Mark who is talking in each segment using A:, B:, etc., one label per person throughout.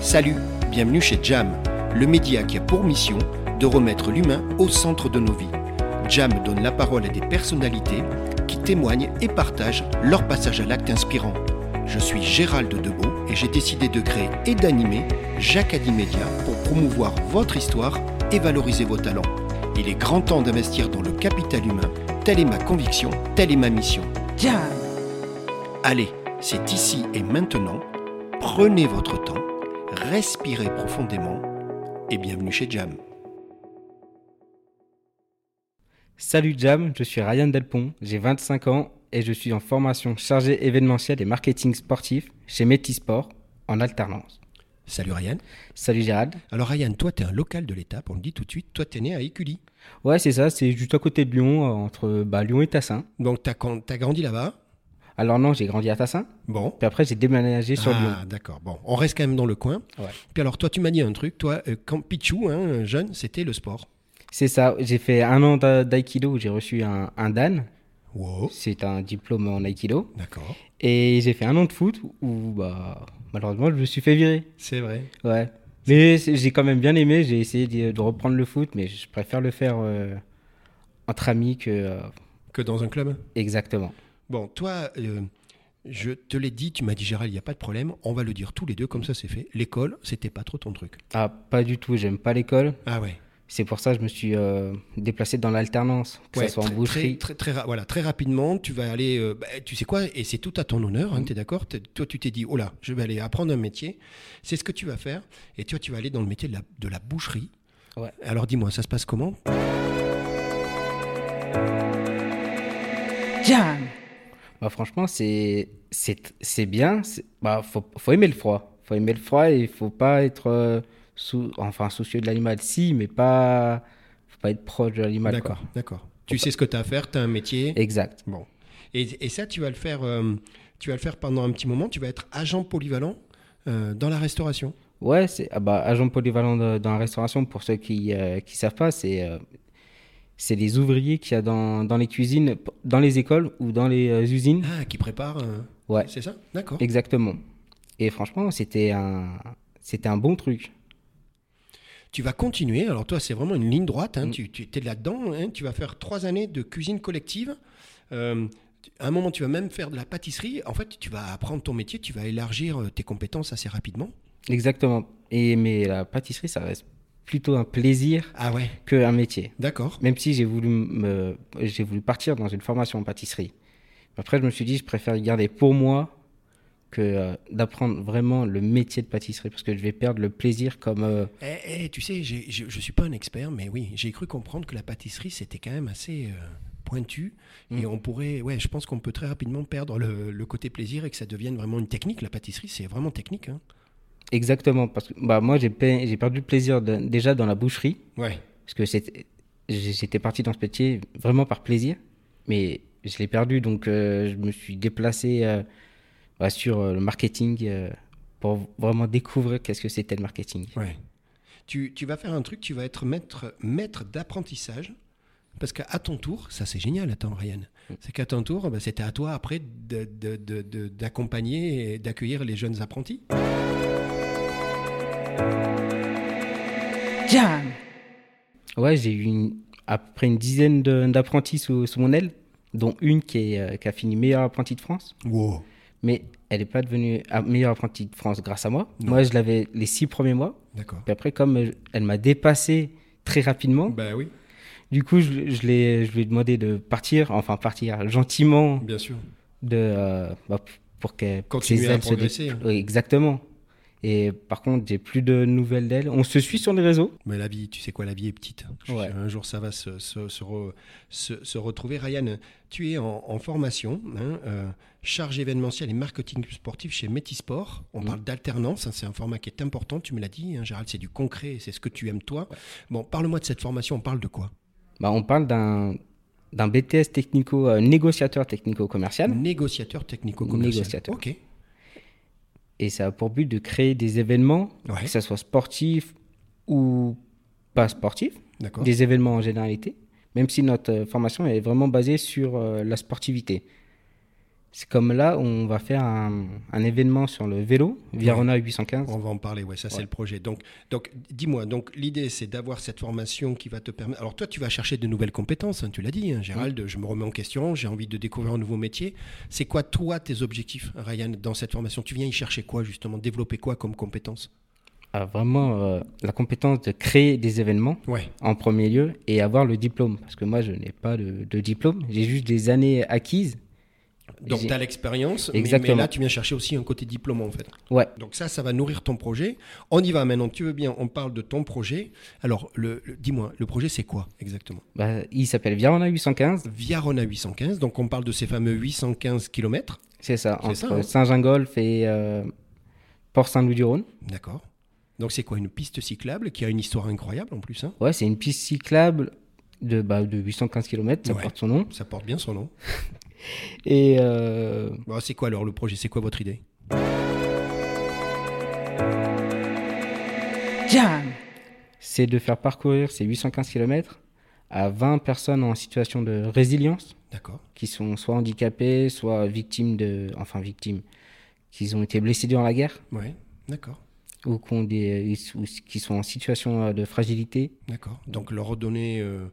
A: Salut, bienvenue chez Jam, le média qui a pour mission de remettre l'humain au centre de nos vies. Jam donne la parole à des personnalités qui témoignent et partagent leur passage à l'acte inspirant. Je suis Gérald Debeau et j'ai décidé de créer et d'animer Jacadi Média pour promouvoir votre histoire et valoriser vos talents. Il est grand temps d'investir dans le capital humain. Telle est ma conviction, telle est ma mission.
B: Jam.
A: Allez, c'est ici et maintenant. Prenez votre temps, respirez profondément et bienvenue chez Jam.
C: Salut Jam, je suis Ryan Delpont, j'ai 25 ans et je suis en formation chargée événementielle et marketing sportif chez Métisport en alternance.
A: Salut Ryan.
C: Salut Gérald.
A: Alors Ryan, toi tu es un local de l'étape, on le dit tout de suite, toi tu es né à Écully.
C: Ouais, c'est ça, c'est juste à côté de Lyon, entre bah, Lyon et Tassin.
A: Donc tu as, grandi là-bas
C: Alors non, j'ai grandi à Tassin.
A: Bon.
C: Puis après, j'ai déménagé sur Lyon.
A: Ah d'accord, bon, on reste quand même dans le coin.
C: Ouais.
A: Puis alors toi tu m'as dit un truc, toi euh, quand Pichou, hein, jeune, c'était le sport.
C: C'est ça, j'ai fait un an d'a- d'aïkido où j'ai reçu un, un dan.
A: Wow,
C: C'est un diplôme en aïkido.
A: d'accord,
C: Et j'ai fait un an de foot où bah, malheureusement je me suis fait virer.
A: c'est vrai.
C: Ouais. Mais j'ai quand même bien aimé. J'ai essayé de, de reprendre le foot, mais je préfère le faire euh, entre amis que. euh,
A: Que dans un club?
C: Exactement.
A: Bon, toi, euh, je te l'ai dit, tu m'as dit Gérald, il n'y a pas de problème, on va le dire tous les deux, comme ça c'est fait. L'école, c'était pas trop ton truc.
C: Ah, pas du tout. J'aime pas l'école.
A: Ah ouais.
C: C'est pour ça que je me suis euh, déplacé dans l'alternance, que
A: Ouais,
C: ce soit en
A: très,
C: boucherie.
A: Très, très, voilà, très rapidement, tu vas aller, euh, bah, tu sais quoi, et c'est tout à ton honneur, hein, tu es d'accord Toi, tu t'es dit, oh là, je vais aller apprendre un métier, c'est ce que tu vas faire, et toi, tu vas aller dans le métier de la, de la boucherie.
C: Ouais.
A: Alors dis-moi, ça se passe comment?
B: Jam.
C: Bah, franchement, c'est c'est c'est bien. Bah, faut, faut aimer le froid. Faut aimer le froid et il faut pas être euh, sous, enfin soucieux de l'animal, si, mais pas faut pas être proche de l'animal.
A: D'accord, d'accord. Tu sais ce que tu as à faire, tu as un métier.
C: Exact.
A: Bon. Et, et ça, tu vas le faire, euh, tu vas le faire pendant un petit moment. Tu vas être agent polyvalent euh, dans la restauration.
C: Ouais, c'est ah bah, agent polyvalent de- dans la restauration, pour ceux qui ne savent pas, c'est c'est les ouvriers qu'il y a dans, dans les cuisines, dans les écoles ou dans les euh, usines.
A: Ah, qui prépare. euh,
C: Ouais,
A: C'est ça? D'accord.
C: exactement. Et franchement, c'était un, c'était un bon truc.
A: Tu vas continuer. Alors toi, c'est vraiment une ligne droite. hein.
C: Mm.
A: Tu, tu es là-dedans. hein. Tu vas faire trois années de cuisine collective. Euh, à un moment, tu vas même faire de la pâtisserie. En fait, tu vas apprendre ton métier. Tu vas élargir tes compétences assez rapidement.
C: Exactement. Et, mais la pâtisserie, ça reste plutôt un plaisir
A: Ah ouais
C: qu'un métier.
A: D'accord.
C: Même si j'ai voulu, me, j'ai voulu partir dans une formation en pâtisserie. Après, je me suis dit, je préfère garder pour moi que euh, d'apprendre vraiment le métier de pâtisserie parce que je vais perdre le plaisir comme. euh,
A: Eh, eh, tu sais, je ne suis pas un expert, mais oui, j'ai cru comprendre que la pâtisserie, c'était quand même assez euh, pointu. Et
C: Mm.
A: on pourrait, ouais, je pense qu'on peut très rapidement perdre le, le côté plaisir et que ça devienne vraiment une technique. La pâtisserie, c'est vraiment technique. Hein.
C: Exactement. Parce que bah, moi, j'ai, pe- j'ai perdu le plaisir de- déjà dans la boucherie
A: Ouais.
C: parce que j'étais parti dans ce métier vraiment par plaisir, mais je l'ai perdu donc euh, je me suis déplacé euh, bah, sur euh, le marketing pour vraiment découvrir qu'est-ce que c'était le marketing.
A: Ouais. Tu, tu vas faire un truc, tu vas être maître, maître d'apprentissage. Parce qu'à ton tour, ça c'est génial, attends Ryan, c'est qu'à ton tour, bah, c'était à toi après d'accompagner et d'accueillir les jeunes apprentis.
B: Jam.
C: Ouais, j'ai eu une- à peu près une dizaine d'apprentis sous, sous mon aile, dont une qui, est, euh, qui a fini meilleure apprentie de France.
A: Wow.
C: Mais elle n'est pas devenue ah, meilleure apprentie de France grâce à moi.
A: Non.
C: Moi, je l'avais les six premiers mois.
A: D'accord.
C: Puis après, comme euh, elle m'a dépassé très rapidement,
A: Bah oui,
C: du coup, je, je, l'ai- je lui ai demandé de partir, enfin partir gentiment,
A: bien sûr.
C: de, euh, bah, pour qu'elle
A: Continuer
C: ses
A: à
C: ailes se dé-
A: progresser, hein.
C: Oui, exactement. Et par contre, j'ai plus de nouvelles d'elle. On se suit sur les réseaux.
A: Mais la vie, tu sais quoi, la vie est petite.
C: Ouais.
A: Un jour, ça va se, se, se, re- se- se retrouver. Ryan, tu es en, en formation, hein, euh, charge événementielle et marketing sportif chez Métisport. On
C: Mhm.
A: parle d'alternance, hein, c'est un format qui est important, tu me l'as dit, hein, Gérald, c'est du concret, c'est ce que tu aimes toi. Bon, parle-moi de cette formation, on parle de quoi?
C: Bah, on parle d'un d'un BTS technico, euh, négociateur technico-commercial.
A: Négociateur technico-commercial.
C: Négociateur.
A: Ok.
C: Et ça a pour but de créer des événements,
A: Ouais.
C: que ce soit sportifs ou pas sportifs,
A: D'accord.
C: des événements en généralité, même si notre euh, formation est vraiment basée sur euh, la sportivité. C'est comme là, on va faire un, un événement sur le vélo, Virona 815.
A: On va en parler, ouais, ça c'est
C: Ouais.
A: le projet. Donc, donc dis-moi, donc l'idée c'est d'avoir cette formation qui va te permettre. Alors toi, tu vas chercher de nouvelles compétences, hein, tu l'as dit, hein, Gérald. Je me remets en question, j'ai envie de découvrir un nouveau métier. C'est quoi toi tes objectifs, Ryan, dans cette formation? Tu viens y chercher quoi justement? Développer quoi comme compétences
C: a vraiment euh, la compétence de créer des événements
A: Ouais.
C: en premier lieu et avoir le diplôme. Parce que moi, je n'ai pas de, de diplôme. J'ai juste des années acquises.
A: Donc tu as l'expérience, mais, mais
C: Exactement.
A: là tu viens chercher aussi un côté diplôme en fait.
C: Ouais.
A: Donc ça, ça va nourrir ton projet. On y va maintenant, tu veux bien, on parle de ton projet. Alors, le, le- dis-moi, le projet c'est quoi exactement?
C: Bah, il s'appelle Virona 815.
A: Viarona 815, donc on parle de ces fameux 815 km.
C: C'est ça,
A: C'est
C: entre
A: hein?
C: Saint-Gingolf et euh, Port-Saint-Loup-du-Rhône.
A: D'accord. Donc c'est quoi une piste cyclable qui a une histoire incroyable en plus hein?
C: Ouais, c'est une piste cyclable de, bah, de 815 km, ça
A: Ouais.
C: porte son nom.
A: Ça porte bien son nom.
C: Et euh,
A: Bon, c'est quoi alors le projet? C'est quoi votre idée?
C: C'est de faire parcourir ces 815 km à 20 personnes en situation de résilience,
A: D'accord.
C: qui sont soit handicapées, soit victimes de... Enfin, victimes, qui ont été blessés durant la guerre,
A: Ouais. D'accord.
C: ou qui, des, ou qui sont en situation euh, de fragilité.
A: D'accord. Donc leur redonner euh,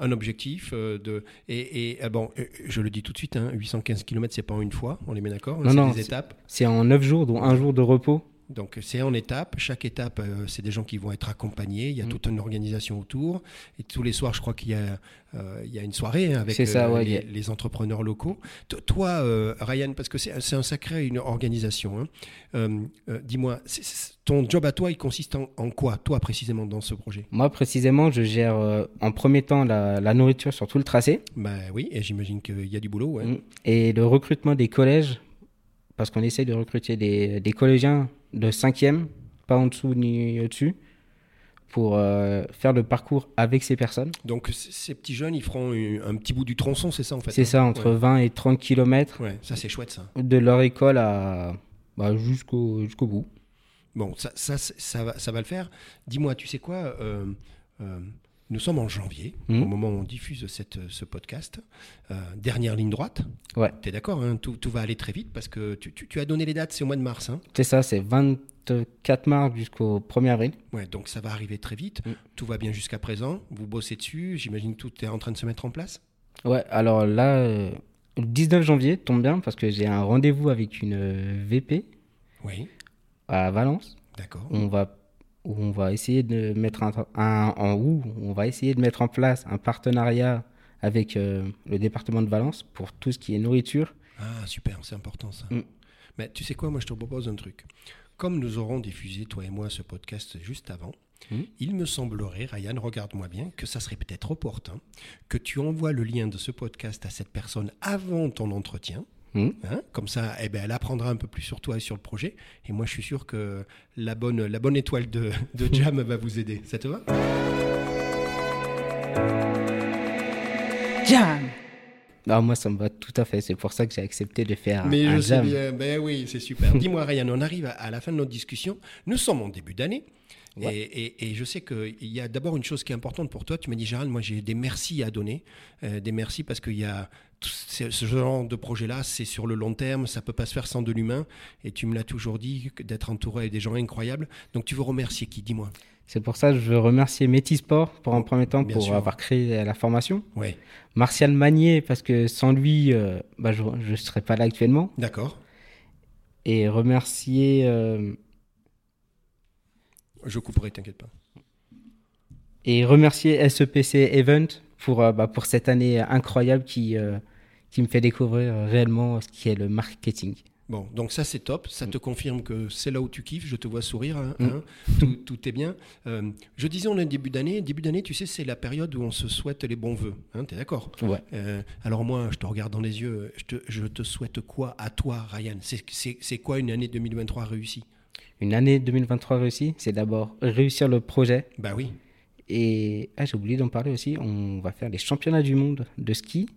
A: un objectif euh, de et, et ah bon, euh, je le dis tout de suite, hein, 815 km c'est pas en une fois, on les met d'accord
C: Non,
A: C'est des étapes.
C: C'est en 9 jours, dont un jour de repos.
A: Donc c'est en étapes. Chaque étape, euh, c'est des gens qui vont être accompagnés. Il y a
C: Mm.
A: toute une organisation autour. Et tous les soirs, je crois qu'il y a, euh, il y a une soirée hein, avec
C: ça,
A: euh,
C: ouais,
A: les,
C: a-
A: les entrepreneurs locaux. To- toi, Ryan, parce que c'est un sacré une organisation. hein. Dis-moi, ton job à toi, il consiste en, en quoi, toi précisément, dans ce projet?
C: Moi, précisément, je gère en premier temps la, la nourriture sur tout le tracé
A: Ben oui, et j'imagine qu'il y a du boulot. Ouais.
C: Mm. et le recrutement des collèges, parce qu'on essaye de recruter des, des collégiens de 5e, pas en dessous ni au-dessus, pour euh, faire le parcours avec ces personnes.
A: Donc ces petits jeunes, ils feront un, petit bout du tronçon, c'est ça en fait
C: C'est
A: hein
C: ça, entre
A: Ouais.
C: 20 et 30 km
A: Ouais, ça c'est chouette ça.
C: de leur école à bah, jusqu'au jusqu'au bout.
A: Bon, ça, ça, ça, va, ça va le faire. Dis-moi, tu sais quoi euh, euh, Nous sommes en janvier,
C: Mhm.
A: au moment où on diffuse cette, ce podcast. Euh, dernière ligne droite.
C: Ouais.
A: Tu es d'accord hein, tout, tout va aller très vite parce que tu, tu- tu as donné les dates, c'est au mois de mars. hein
C: C'est ça, c'est 24 mars jusqu'au 1er avril.
A: ouais, donc ça va arriver très vite.
C: Mhm.
A: Tout va bien jusqu'à présent. Vous bossez dessus. J'imagine que tout est en train de se mettre en place.
C: Ouais, alors là, euh, le 19 janvier tombe bien parce que j'ai un rendez-vous avec une euh, VP
A: Oui,
C: à Valence.
A: d'accord.
C: on va où on va essayer de mettre un, un- en où on va essayer de mettre en place un partenariat avec euh, le département de Valence pour tout ce qui est nourriture.
A: Ah, super, c'est important ça.
C: Mm.
A: Mais tu sais quoi, moi je te propose un truc. Comme nous aurons diffusé, toi et moi, ce podcast juste avant,
C: Mm.
A: il me semblerait, Ryan, regarde-moi bien, que ça serait peut-être opportun que tu envoies le lien de ce podcast à cette personne avant ton entretien.
C: Mm.
A: Hein, comme ça, eh ben, elle apprendra un peu plus sur toi et sur le projet. Et moi, je suis sûr que la bonne, la bonne étoile de, de Jam va vous aider. Ça te va?
C: Ah, moi, ça me va tout à fait. C'est pour ça que j'ai accepté de faire
A: Mais
C: un
A: je sais
C: jam.
A: bien, ben oui, c'est super. Dis-moi, Ryan, on arrive à, à la fin de notre discussion. Nous sommes en début d'année.
C: Ouais.
A: Et, et- et je sais qu'il y a d'abord une chose qui est importante pour toi. Tu m'as dit, Gérald, moi j'ai des merci à donner. Euh, des merci parce qu'il y a ce ce genre de projet-là, c'est sur le long terme, ça peut pas se faire sans de l'humain. Et tu me l'as toujours dit, d'être entouré des gens incroyables. Donc tu veux remercier qui? Dis-moi.
C: C'est pour ça que je veux remercier Métisport pour un premier temps
A: Bien
C: pour
A: sûr.
C: avoir créé la formation.
A: Ouais,
C: Martial Magnier parce que sans lui, euh, bah, je ne serais pas là actuellement.
A: d'accord.
C: Et remercier euh,
A: Je couperai, t'inquiète pas.
C: et remercier SEPC Event pour, euh, bah, pour cette année incroyable qui, euh, qui me fait découvrir euh, réellement ce qui est le marketing.
A: Bon, donc ça c'est top, ça te confirme que c'est là où tu kiffes, je te vois sourire, hein,
C: Mm.
A: hein, tout, tout est bien. Euh, je disais on est début d'année, début d'année tu sais c'est la période où on se souhaite les bons voeux, hein, t'es d'accord?
C: Ouais.
A: Euh, Alors moi je te regarde dans les yeux, je te, je te souhaite quoi à toi Ryan? C'est quoi une année 2023 réussie?
C: Une année 2023 réussie, c'est d'abord réussir le projet.
A: Bah oui,
C: Et ah, j'ai oublié d'en parler aussi, on va faire les championnats du monde de ski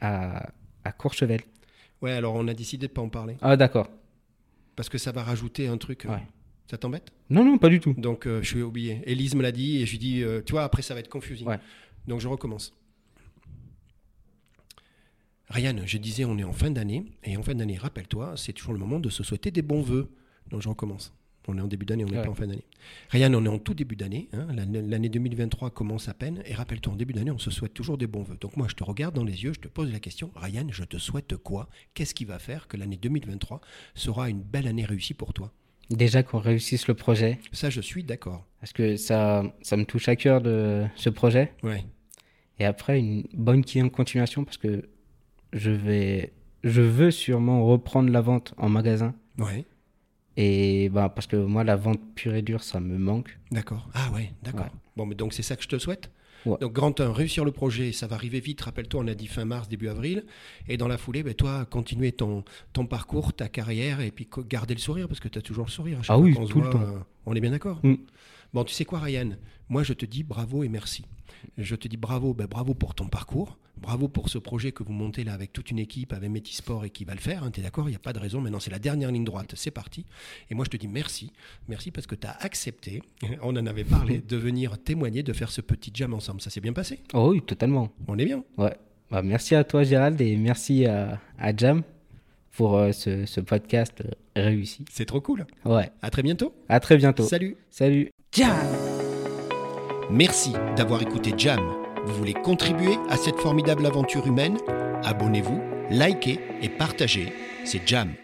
C: à, à Courchevel.
A: ouais alors on a décidé de pas en parler,
C: Ah d'accord.
A: parce que ça va rajouter un truc, euh,
C: Ouais.
A: ça t'embête?
C: Non, non, pas du tout.
A: Donc euh, je suis oublié. Élise me l'a dit et je lui dis, euh, tu vois, après ça va être confusing.
C: Ouais.
A: Donc je recommence. Ryan, je disais, on est en fin d'année, et en fin d'année, rappelle-toi, c'est toujours le moment de se souhaiter des bons vœux. Donc je recommence. On est en début d'année, on n'est
C: Ouais.
A: pas en fin d'année. Ryan, on est en tout début d'année. hein. L'année l'année 2023 commence à peine. Et rappelle-toi, en début d'année, on se souhaite toujours des bons vœux. Donc moi, je te regarde dans les yeux, je te pose la question. Ryan, je te souhaite quoi? Qu'est-ce qui va faire que l'année 2023 sera une belle année réussie pour toi?
C: Déjà qu'on réussisse le projet,
A: Ça, je suis d'accord.
C: parce que ça, ça me touche à cœur de ce projet.
A: Ouais.
C: Et après, une bonne continuation, parce que je vais, je veux sûrement reprendre la vente en magasin.
A: Ouais.
C: Et bah, parce que moi, la vente pure et dure, ça me manque.
A: D'accord. Ah ouais, d'accord.
C: Ouais.
A: Bon, mais donc c'est ça que je te souhaite.
C: Ouais.
A: Donc grand 1, réussir le projet, ça va arriver vite. Rappelle-toi, on a dit fin mars, début avril. Et dans la foulée, ben, toi, continuer ton, ton parcours, ta carrière, et puis garder le sourire, parce que tu as toujours le sourire. à chaque
C: Ah oui, tout le temps.
A: euh, on est bien d'accord
C: Mm.
A: Bon, tu sais quoi, Ryan? Moi, je te dis bravo et merci. Je te dis bravo, ben, bravo pour ton parcours, bravo pour ce projet que vous montez là avec toute une équipe, avec Métisport et qui va le faire. tu es d'accord? Il n'y a pas de raison. Maintenant, c'est la dernière ligne droite. C'est parti. Et moi, je te dis merci. Merci parce que tu as accepté, on en avait parlé, de venir témoigner, de faire ce petit jam ensemble. Ça s'est bien passé?
C: Oh oui, totalement.
A: On est bien.
C: Ouais. Bah, merci à toi, Gérald, et merci à, à Jam pour euh, ce, ce podcast euh, réussi.
A: C'est trop cool.
C: Ouais.
A: À très bientôt.
C: À très bientôt.
A: Salut.
C: Salut. Jam
A: Merci d'avoir écouté Jam. Vous voulez contribuer à cette formidable aventure humaine? Abonnez-vous, likez et partagez. C'est Jam.